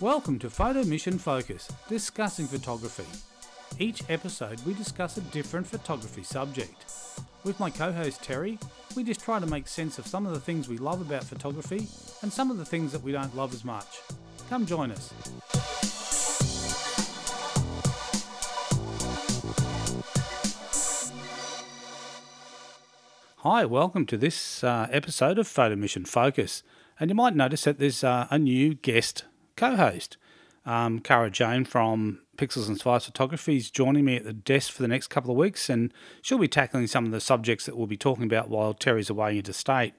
Welcome to Photo Mission Focus, discussing photography. Each episode, we discuss a different photography subject. With my co host Terry, we just try to make sense of some of the things we love about photography and some of the things that we don't love as much. Come join us. Hi, welcome to this uh, episode of Photo Mission Focus. And you might notice that there's uh, a new guest co host. Um, Cara Jane from Pixels and Spice Photography is joining me at the desk for the next couple of weeks, and she'll be tackling some of the subjects that we'll be talking about while Terry's away interstate.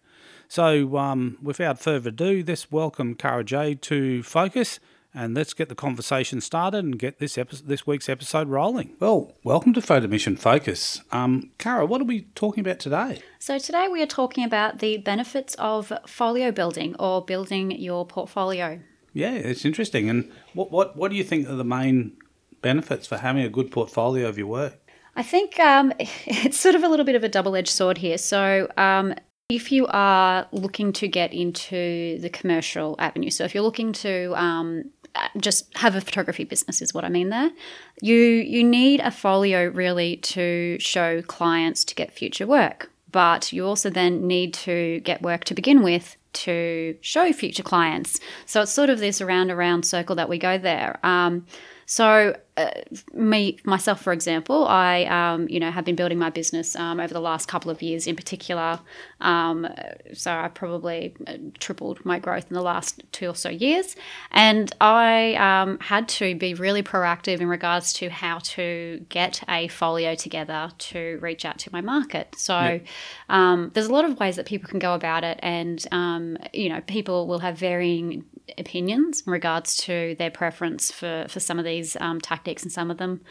So, um, without further ado, let's welcome Cara J to Focus and let's get the conversation started and get this episode, this week's episode rolling. Well, welcome to Photo Mission Focus. Um, Cara, what are we talking about today? So today we are talking about the benefits of folio building or building your portfolio. Yeah, it's interesting. And what what what do you think are the main benefits for having a good portfolio of your work? I think um, it's sort of a little bit of a double edged sword here. So um, if you are looking to get into the commercial avenue, so if you're looking to um, just have a photography business is what I mean there. You you need a folio really to show clients to get future work, but you also then need to get work to begin with to show future clients. So it's sort of this around around circle that we go there. Um, so, uh, me myself, for example, I um, you know have been building my business um, over the last couple of years, in particular. Um, so I probably uh, tripled my growth in the last two or so years, and I um, had to be really proactive in regards to how to get a folio together to reach out to my market. So, yep. Um, there's a lot of ways that people can go about it, and um, you know people will have varying opinions in regards to their preference for, for some of these um, tactics and some of them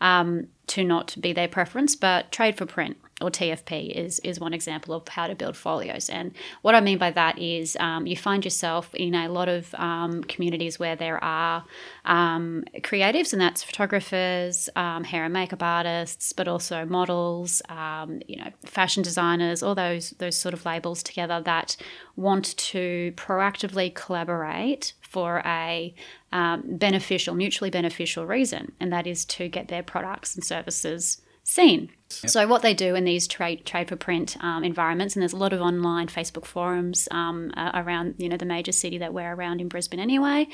um, to not be their preference, but trade for print or TFP is, is one example of how to build folios. And what I mean by that is um, you find yourself in a lot of um, communities where there are um, creatives, and that's photographers, um, hair and makeup artists, but also models, um, you know, fashion designers, all those those sort of labels together that want to proactively collaborate for a um, beneficial, mutually beneficial reason, and that is to get their products and services seen. Yep. So what they do in these trade trade for print um, environments, and there's a lot of online Facebook forums um, uh, around you know the major city that we're around in Brisbane anyway,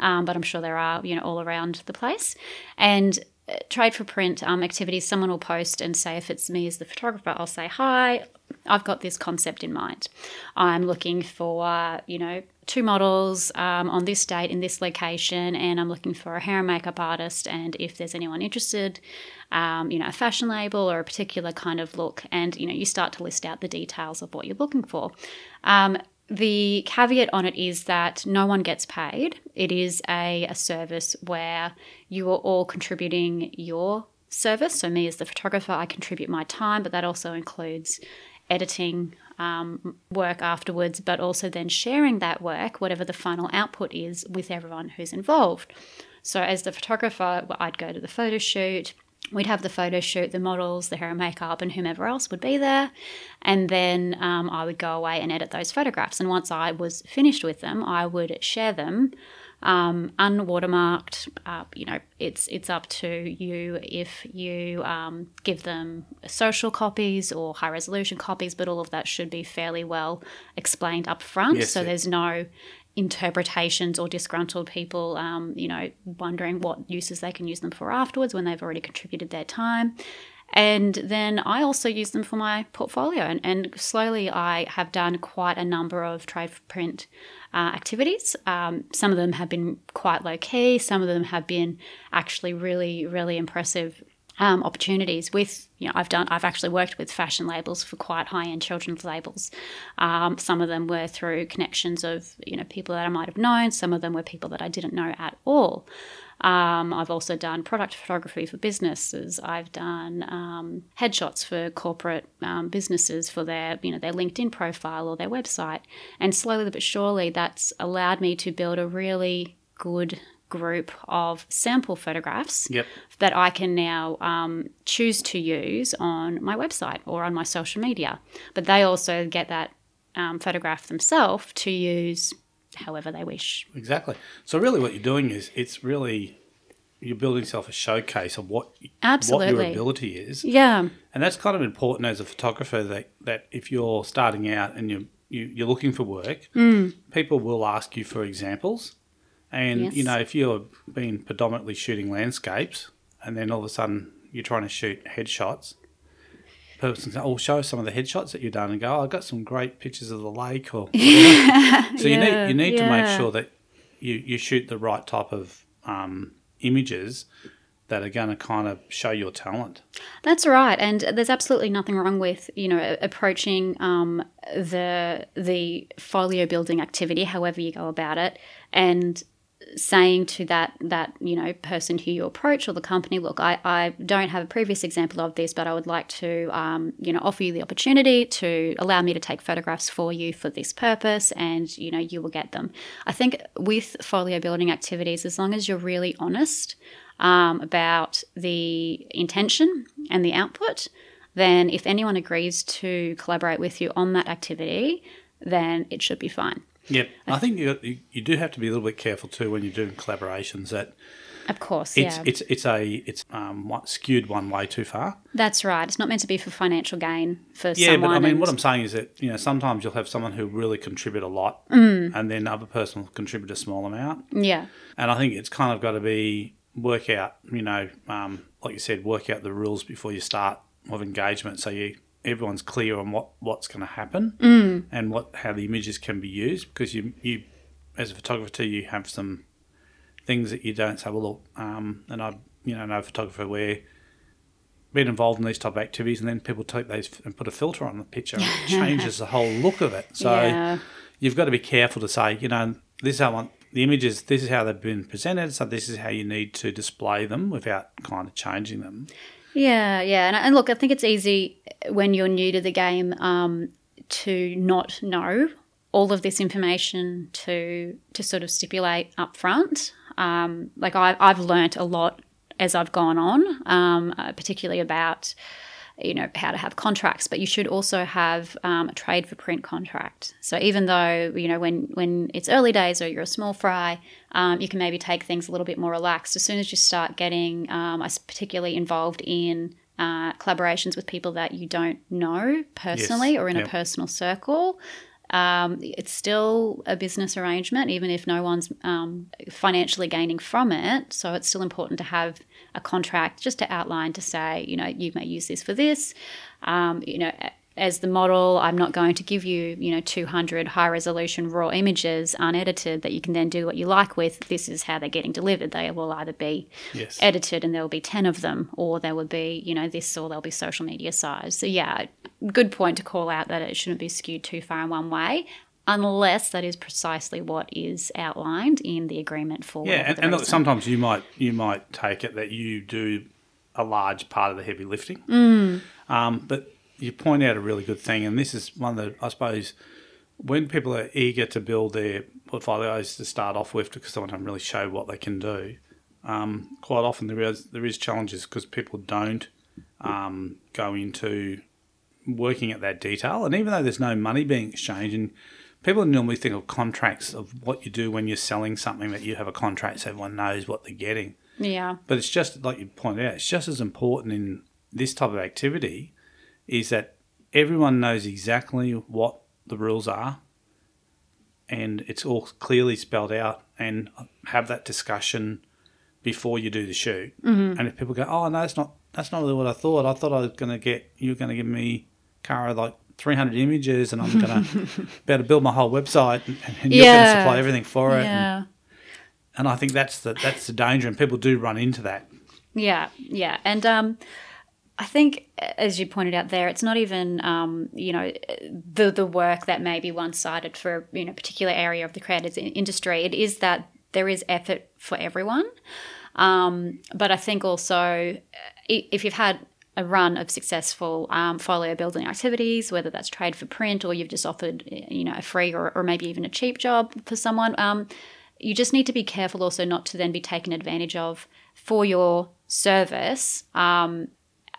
um, but I'm sure there are you know all around the place, and trade for print um, activities. Someone will post and say if it's me as the photographer, I'll say hi. I've got this concept in mind. I'm looking for, you know, two models um, on this date in this location, and I'm looking for a hair and makeup artist. And if there's anyone interested, um, you know, a fashion label or a particular kind of look, and you know, you start to list out the details of what you're looking for. Um, the caveat on it is that no one gets paid. It is a, a service where you are all contributing your service. So, me as the photographer, I contribute my time, but that also includes editing um, work afterwards, but also then sharing that work, whatever the final output is, with everyone who's involved. So, as the photographer, I'd go to the photo shoot. We'd have the photo shoot, the models, the hair and makeup, and whomever else would be there. And then um, I would go away and edit those photographs. And once I was finished with them, I would share them um, unwatermarked. Uh, you know, it's it's up to you if you um, give them social copies or high resolution copies, but all of that should be fairly well explained up front. Yes, so yeah. there's no interpretations or disgruntled people, um, you know, wondering what uses they can use them for afterwards when they've already contributed their time. And then I also use them for my portfolio. And, and slowly I have done quite a number of trade print uh, activities. Um, some of them have been quite low key, some of them have been actually really, really impressive um, opportunities with you know I've done I've actually worked with fashion labels for quite high end children's labels. Um, some of them were through connections of you know people that I might have known. Some of them were people that I didn't know at all. Um, I've also done product photography for businesses. I've done um, headshots for corporate um, businesses for their, you know, their LinkedIn profile or their website. And slowly but surely, that's allowed me to build a really good group of sample photographs yep. that I can now um, choose to use on my website or on my social media. But they also get that um, photograph themselves to use however they wish. Exactly. So really, what you're doing is it's really you're building yourself a showcase of what what your ability is, Yeah. and that's kind of important as a photographer. That that if you're starting out and you you you're looking for work, Mm. people will ask you for examples, and you know if you're been predominantly shooting landscapes, and then all of a sudden you're trying to shoot headshots. Person "Oh, show some of the headshots that you've done," and go, oh, "I got some great pictures of the lake." Or whatever. so you need you need to make sure that you you shoot the right type of um, images that are going to kind of show your talent. That's right, and there's absolutely nothing wrong with you know approaching um, the the folio building activity, however you go about it, and saying to that that you know person who you approach or the company, look, I, I don't have a previous example of this, but I would like to um, you know offer you the opportunity to allow me to take photographs for you for this purpose, and you know you will get them. I think with folio building activities, as long as you're really honest um, about the intention and the output, then if anyone agrees to collaborate with you on that activity, then it should be fine. Yep, I think you, you do have to be a little bit careful too when you're doing collaborations. That Of course, it's yeah. it's it's a it's um skewed one way too far. That's right. It's not meant to be for financial gain for Yeah, someone. but I mean, and- what I'm saying is that you know sometimes you'll have someone who really contribute a lot, and then other person will contribute a small amount. yeah, And I think it's kind of got to be work out, you know, um, like you said, work out the rules before you start of engagement, so you everyone's clear on what what's going to happen and what how the images can be used. Because you you as a photographer too, you have some things that you don't say. Well, look, um, and I you know know a photographer where been involved in these type of activities, and then people take those and put a filter on the picture, and it changes the whole look of it. So yeah, you've got to be careful to say, you know, this is how I want the images. This is how they've been presented. So this is how you need to display them without kind of changing them. Yeah, yeah. And, and look, I think it's easy when you're new to the game um, to not know all of this information to to sort of stipulate up front. Um, like I, I've learnt a lot as I've gone on, um, uh, particularly about you know how to have contracts but you should also have um, a trade for print contract so even though you know when when it's early days or you're a small fry um, you can maybe take things a little bit more relaxed as soon as you start getting um, I particularly involved in uh, collaborations with people that you don't know personally Yes. or in Yep. a personal circle um, it's still a business arrangement, even if no one's um, financially gaining from it. So it's still important to have a contract just to outline to say, you know, you may use this for this. Um, you know, as the model, I'm not going to give you, you know, 200 high resolution raw images unedited that you can then do what you like with. This is how they're getting delivered. They will either be Yes. edited and there will be 10 of them, or there will be, you know, this or there'll be social media size. So, yeah, good point to call out that it shouldn't be skewed too far in one way, unless that is precisely what is outlined in the agreement for. yeah, and, and look, sometimes you might you might take it that you do a large part of the heavy lifting. Mm. Um, but you point out a really good thing, and this is one that I suppose when people are eager to build their portfolios to start off with because they want to really show what they can do. Um, quite often there is there is challenges because people don't um, go into working at that detail, and even though there's no money being exchanged, and people normally think of contracts of what you do when you're selling something that you have a contract so everyone knows what they're getting. yeah, But it's just like you pointed out, it's just as important in this type of activity is that everyone knows exactly what the rules are and it's all clearly spelled out and have that discussion before you do the shoot. Mm-hmm. And if people go, Oh no, that's not that's not really what I thought. I thought I was gonna get you were gonna give me Cara like three hundred images and I'm gonna be able to build my whole website and, and you're Yeah. gonna supply everything for it. And, yeah. and I think that's the that's the danger and people do run into that. Yeah, yeah, and um, I think, as you pointed out there, it's not even um, you know the the work that may be one sided for you know a particular area of the creators industry. It is that there is effort for everyone, um, but I think also if you've had a run of successful um, folio building activities, whether that's trade for print or you've just offered you know a free or, or maybe even a cheap job for someone. Um, you just need to be careful also not to then be taken advantage of for your service um,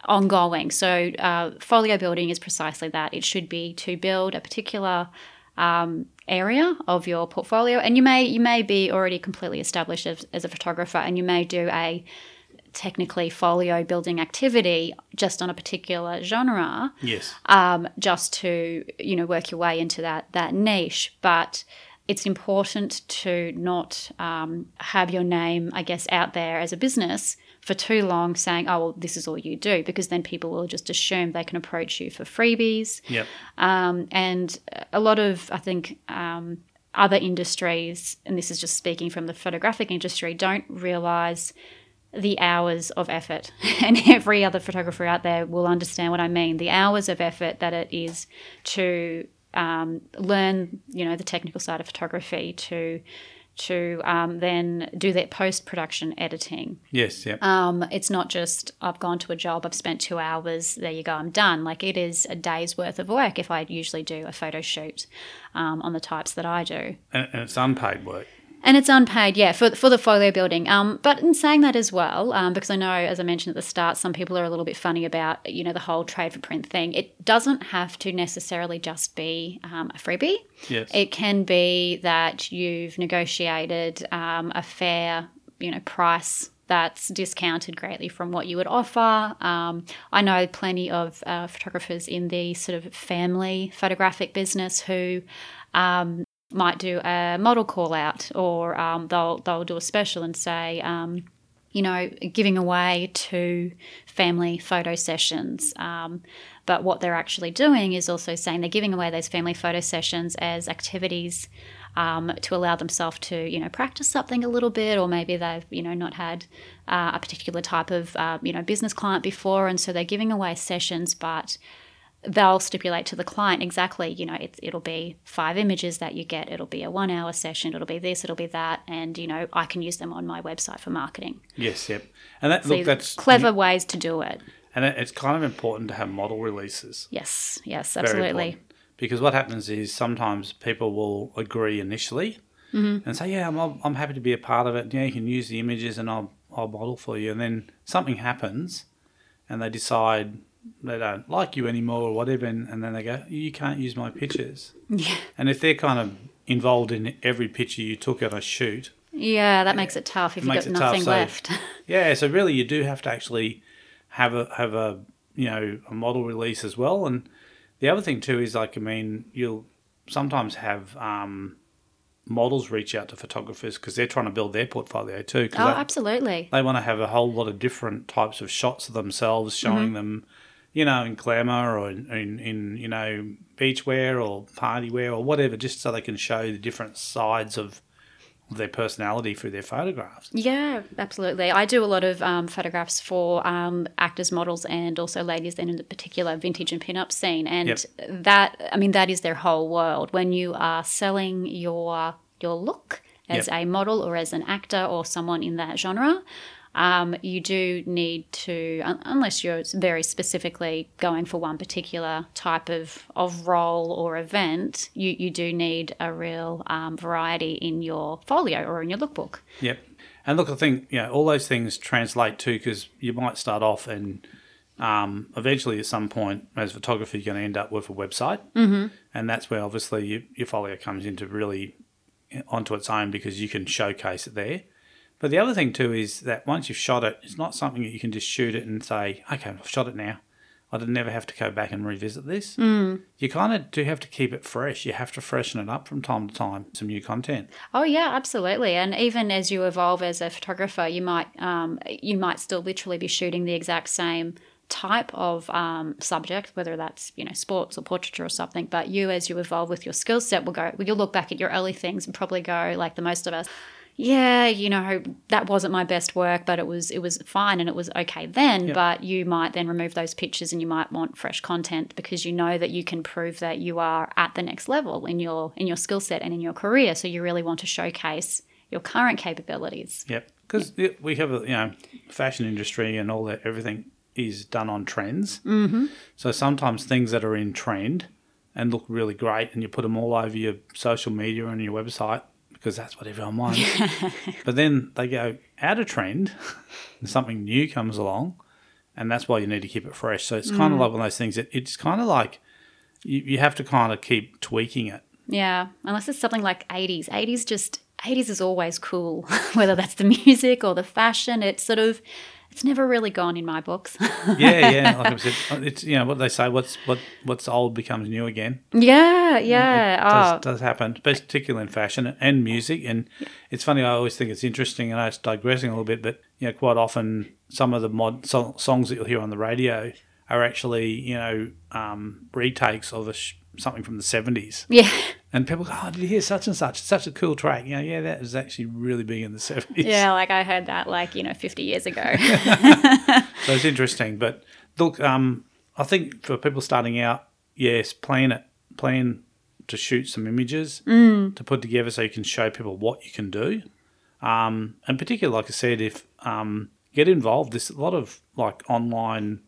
ongoing. So, uh, folio building is precisely that. It should be to build a particular um, area of your portfolio, and you may you may be already completely established as, as a photographer, and you may do a technically folio building activity just on a particular genre Yes. um, just to you know work your way into that that niche but it's important to not um, have your name i guess out there as a business for too long saying oh well this is all you do because then people will just assume they can approach you for freebies Yep. um, and a lot of i think um, other industries and this is just speaking from the photographic industry don't realize the hours of effort and every other photographer out there will understand what i mean the hours of effort that it is to um, learn you know the technical side of photography to to um, then do that post production editing Yes. Yep. um, it's not just I've gone to a job, I've spent two hours, there you go, I'm done. Like it is a day's worth of work if I usually do a photo shoot um, on the types that I do. and, and it's unpaid work. And it's unpaid, yeah, for, for the folio building. Um, but in saying that as well, um, because I know, as I mentioned at the start, some people are a little bit funny about, you know, the whole trade for print thing. It doesn't have to necessarily just be um, a freebie. Yes. It can be that you've negotiated um, a fair, you know, price that's discounted greatly from what you would offer. Um, I know plenty of uh, photographers in the sort of family photographic business who um, might do a model call out, or um, they'll they'll do a special and say. Um, you know, giving away to family photo sessions. Um, but what they're actually doing is also saying they're giving away those family photo sessions as activities um, to allow themselves to, you know, practice something a little bit, or maybe they've, you know, not had uh, a particular type of, uh, you know, business client before, and so they're giving away sessions, but they'll stipulate to the client exactly, you know, it, it'll be five images that you get, it'll be a one hour session, it'll be this, it'll be that, and, you know, I can use them on my website for marketing. Yes. Yep. And that So look, that's clever ways to do it. and it's kind of important to have model releases. Yes, yes, absolutely. Because what happens is sometimes people will agree initially Mm-hmm. and say, "Yeah, I'm, I'm happy to be a part of it. Yeah, you can use the images, and I'll I'll model for you." And then something happens, and they decide they don't like you anymore or whatever, and, and then they go, "You can't use my pictures." Yeah. And if they're kind of involved in every picture you took at a shoot, Yeah, that makes it tough if you've got nothing so- left. Yeah, so really you do have to actually have a have a you know a model release as well. And the other thing too is like I mean you'll sometimes have um, models reach out to photographers because they're trying to build their portfolio too. oh, they, absolutely. they want to have a whole lot of different types of shots of themselves, showing them, you know, in glamour or in, in, in you know beachwear or party wear or whatever, just so they can show the different sides of their personality through their photographs. Yeah, absolutely. I do a lot of um, photographs for um, actors, models, and also ladies then in the particular vintage and pin-up scene. And Yep. that, I mean, that is their whole world. When you are selling your your look as Yep. a model or as an actor or someone in that genre, um, you do need to, un- unless you're very specifically going for one particular type of, of role or event, you, you do need a real um, variety in your folio or in your lookbook. Yep. And look, I think you know all those things translate too, because you might start off and um, eventually at some point as a photographer you're going to end up with a website, mm-hmm. and that's where obviously you, your folio comes into really onto its own because you can showcase it there. But the other thing too is that once you've shot it, it's not something that you can just shoot it and say, okay, I've shot it now. I'd never have to go back and revisit this. Mm. You kind of do have to keep it fresh. You have to freshen it up from time to time, some new content. Oh yeah, absolutely. And even as you evolve as a photographer, you might um, you might still literally be shooting the exact same type of um, subject, whether that's you know sports or portraiture or something. But you, as you evolve with your skill set, will go. You'll look back at your early things and probably go like the most of us. Yeah, you know that wasn't my best work, but it was it was fine and it was okay then. But you might then remove those pictures and you might want fresh content because you know that you can prove that you are at the next level in your in your skill set and in your career. So you really want to showcase your current capabilities. Yep, because we have a you know fashion industry and all that. Everything is done on trends. Mm-hmm. So sometimes things that are in trend and look really great, and you put them all over your social media and your website because that's what everyone wants. but then they go out of trend, and something new comes along, and that's why you need to keep it fresh. So it's kind of mm. like one of those things that it's kind of like you, you have to kind of keep tweaking it Yeah, unless it's something like 80s. 80s just 80s is always cool, whether that's the music or the fashion. It's sort of it's never really gone in my books. yeah, yeah. Like I said, it's you know what they say. What's what what's old becomes new again. yeah, yeah. It oh, does, does happen, particularly in fashion and music. And it's funny. I always think it's interesting. and I it's digressing a little bit, but you know, quite often some of the mod so- songs that you'll hear on the radio are actually you know um, retakes of a sh- something from the seventies. yeah. And people go, "Oh, did you hear such and such? Such a cool track." You know, yeah, that was actually really big in the seventies. Yeah, like I heard that like, you know, 50 years ago. So it's interesting. But look, um, I think for people starting out, yes, plan it, plan to shoot some images to put together so you can show people what you can do. Um, and particularly, like I said, if um, get involved, there's a lot of like online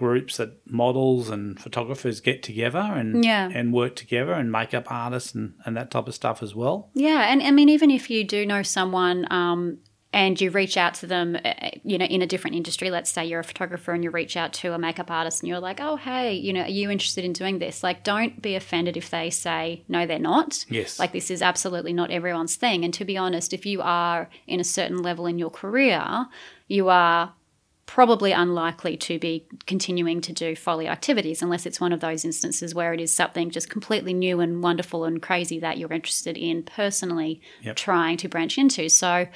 groups that models and photographers get together and Yeah. and work together and makeup artists and, and that type of stuff as well. Yeah, and I mean, even if you do know someone um, and you reach out to them, uh, you know, in a different industry, let's say you're a photographer and you reach out to a makeup artist and you're like, oh, hey, you know, are you interested in doing this? Like, don't be offended if they say, no, they're not. Yes. Like, this is absolutely not everyone's thing. And to be honest, if you are in a certain level in your career, you are probably unlikely to be continuing to do folio activities unless it's one of those instances where it is something just completely new and wonderful and crazy that you're interested in personally Yep. trying to branch into. So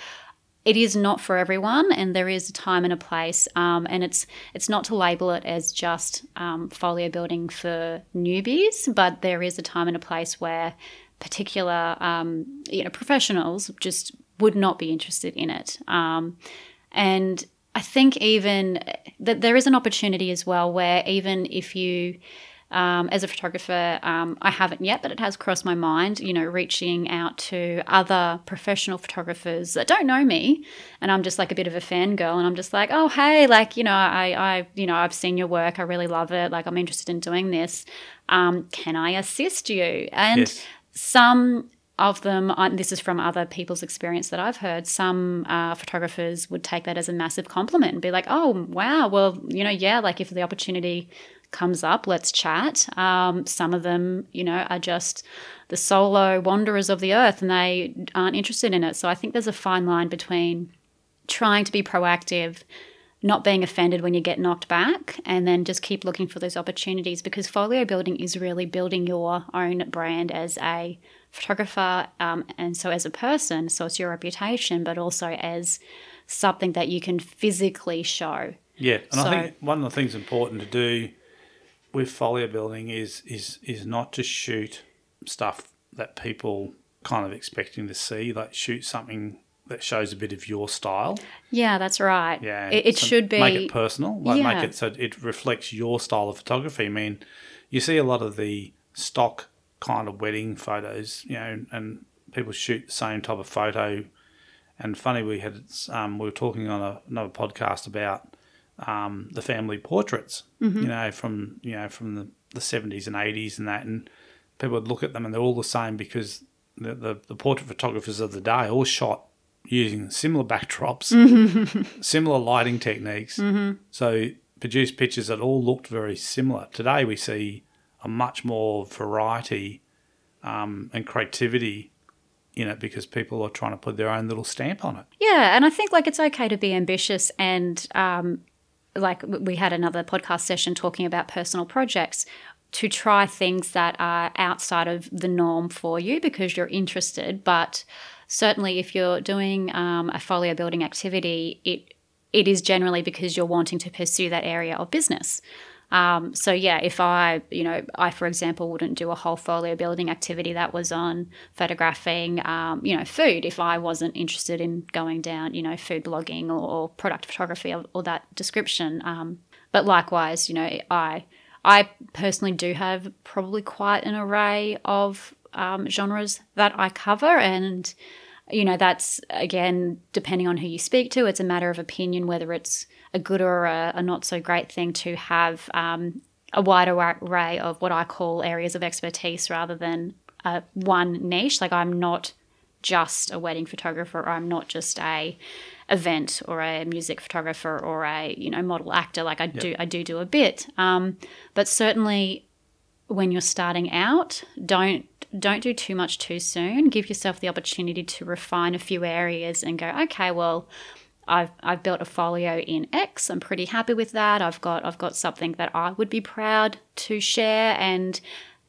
it is not for everyone, and there is a time and a place. Um, and it's it's not to label it as just um, folio building for newbies, but there is a time and a place where particular um, you know professionals just would not be interested in it. Um, and I think even that there is an opportunity as well where even if you, um, as a photographer, um, I haven't yet, but it has crossed my mind, you know, reaching out to other professional photographers that don't know me. And I'm just like a bit of a fangirl and I'm just like, oh, hey, like, you know, I, I, you know, I've seen your work. I really love it. Like, I'm interested in doing this. Um, can I assist you? And Yes. some of them, uh, this is from other people's experience that I've heard, some uh, photographers would take that as a massive compliment and be like, oh, wow, well, you know, yeah, like if the opportunity comes up, let's chat. Um, some of them, you know, are just the solo wanderers of the earth and they aren't interested in it. So I think there's a fine line between trying to be proactive, not being offended when you get knocked back, and then just keep looking for those opportunities because folio building is really building your own brand as a photographer um, and so as a person. So it's your reputation, but also as something that you can physically show. Yeah, and So- I think one of the things important to do with folio building is is is not to shoot stuff that people kind of expecting to see, like shoot something that shows a bit of your style. Yeah, that's right. Yeah, It, it so should be. make it personal, like Yeah. make it so it reflects your style of photography. I mean, you see a lot of the stock kind of wedding photos, you know, and people shoot the same type of photo. And funny, we had um, we were talking on a, another podcast about um, the family portraits, Mm-hmm. you know, from you know from the the seventies and eighties and that, and people would look at them and they're all the same because the, the, the portrait photographers of the day all shot using similar backdrops, similar lighting techniques. So produced pictures that all looked very similar. Today we see a much more variety um, and creativity in it because people are trying to put their own little stamp on it. Yeah, and I think like it's okay to be ambitious and um, like we had another podcast session talking about personal projects to try things that are outside of the norm for you because you're interested. But certainly, if you're doing um, a folio building activity, it it is generally because you're wanting to pursue that area of business. Um, so yeah, if I, you know, I for example wouldn't do a whole folio building activity that was on photographing, um, you know, food if I wasn't interested in going down, you know, food blogging or, or product photography or, or that description. Um, but likewise, you know, I, I personally do have probably quite an array of um, genres that I cover and you know that's again depending on who you speak to it's a matter of opinion whether it's a good or a, a not so great thing to have um, a wide array of what i call areas of expertise rather than uh, one niche. Like i'm not just a wedding photographer or i'm not just a event or a music photographer or a you know model actor. Like i do i do do a bit. Um, but certainly when you're starting out don't don't do too much too soon. Give yourself the opportunity to refine a few areas and go, okay, well, I've I've built a folio in X. I'm pretty happy with that. I've got I've got something that I would be proud to share and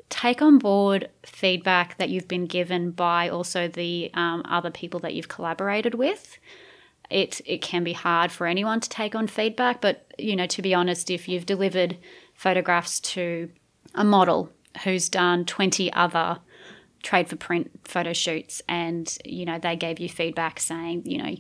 take on board feedback that you've been given by also the um, other people that you've collaborated with. It it can be hard for anyone to take on feedback, but you know to be honest, if you've delivered photographs to a model who's done 20 other trade for print photo shoots and you know they gave you feedback saying you know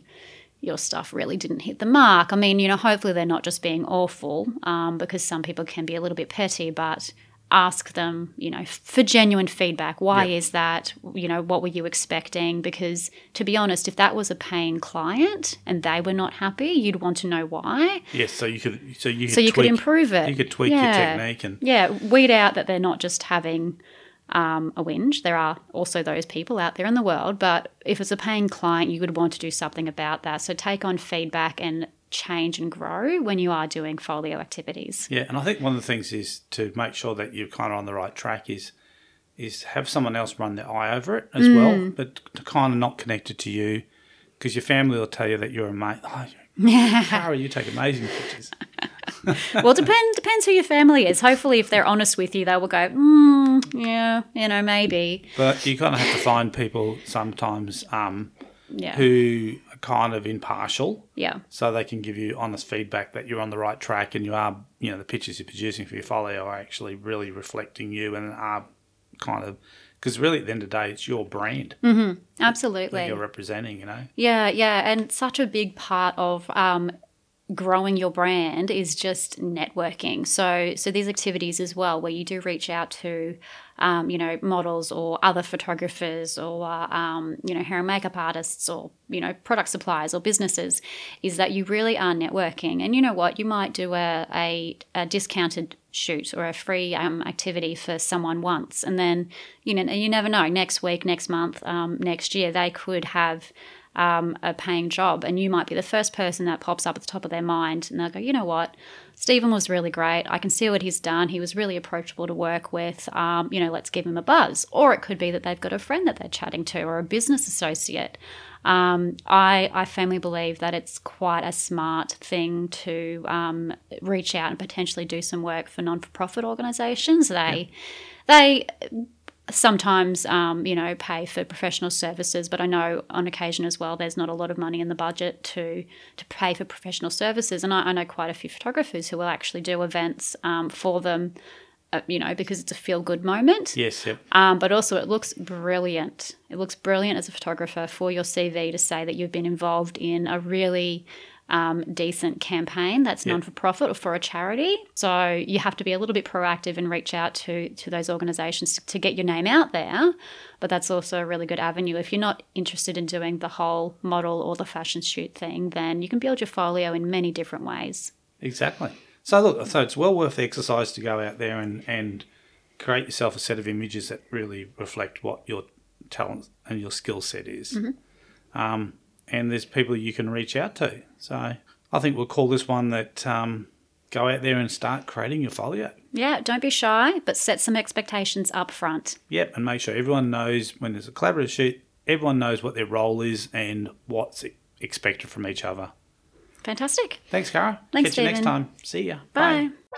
your stuff really didn't hit the mark i mean you know hopefully they're not just being awful um, because some people can be a little bit petty but ask them, you know, for genuine feedback. Why yep. is that? You know, what were you expecting? Because to be honest, if that was a paying client and they were not happy, you'd want to know why. Yes, so you could so you could so you tweak, could improve it. You could tweak yeah. your technique and yeah, weed out that they're not just having um, a whinge. There are also those people out there in the world, but if it's a paying client, you would want to do something about that. So take on feedback and change and grow when you are doing folio activities. Yeah, and I think one of the things is to make sure that you're kind of on the right track is is have someone else run their eye over it as mm. well, but to kind of not connected to you because your family will tell you that you're a mate. Oh, Cara, you take amazing pictures. well, depend depends who your family is. Hopefully, if they're honest with you, they will go, mm, yeah, you know, maybe. But you kind of have to find people sometimes um, yeah. who are kind of impartial. Yeah. So they can give you honest feedback that you're on the right track and you are, you know, the pictures you're producing for your folio are actually really reflecting you and are kind of because really at the end of the day it's your brand mm-hmm. absolutely you're representing you know yeah yeah and such a big part of um, growing your brand is just networking. So, so these activities as well, where you do reach out to, um, you know, models or other photographers or, um, you know, hair and makeup artists or, you know, product suppliers or businesses, is that you really are networking. And you know what? You might do a, a, a discounted shoot or a free um, activity for someone once, and then you know you never know. Next week, next month, um, next year, they could have um, a paying job, and you might be the first person that pops up at the top of their mind, and they'll go, you know what, Stephen was really great. I can see what he's done. He was really approachable to work with. Um, you know, let's give him a buzz. Or it could be that they've got a friend that they're chatting to or a business associate. Um, I, I firmly believe that it's quite a smart thing to um, reach out and potentially do some work for non for profit organisations. They, they sometimes um, you know pay for professional services but i know on occasion as well there's not a lot of money in the budget to to pay for professional services. And i, I know quite a few photographers who will actually do events um, for them uh, you know because it's a feel good moment. Yes yep. Um, but also it looks brilliant. It looks brilliant as a photographer for your cv to say that you've been involved in a really um, decent campaign that's non for profit or for a charity. So you have to be a little bit proactive and reach out to to those organisations to, to get your name out there. But that's also a really good avenue. If you're not interested in doing the whole model or the fashion shoot thing, then you can build your folio in many different ways. Exactly. So look, so it's well worth the exercise to go out there and and create yourself a set of images that really reflect what your talent and your skill set is. Mm-hmm. Um, and there's people you can reach out to. So I think we'll call this one that um, go out there and start creating your folio. Yeah, don't be shy, but set some expectations up front. Yep, and make sure everyone knows when there's a collaborative shoot, everyone knows what their role is and what's expected from each other. Fantastic. Thanks, Cara. Thanks, Catch Stephen. you next time. See ya. Bye. Bye.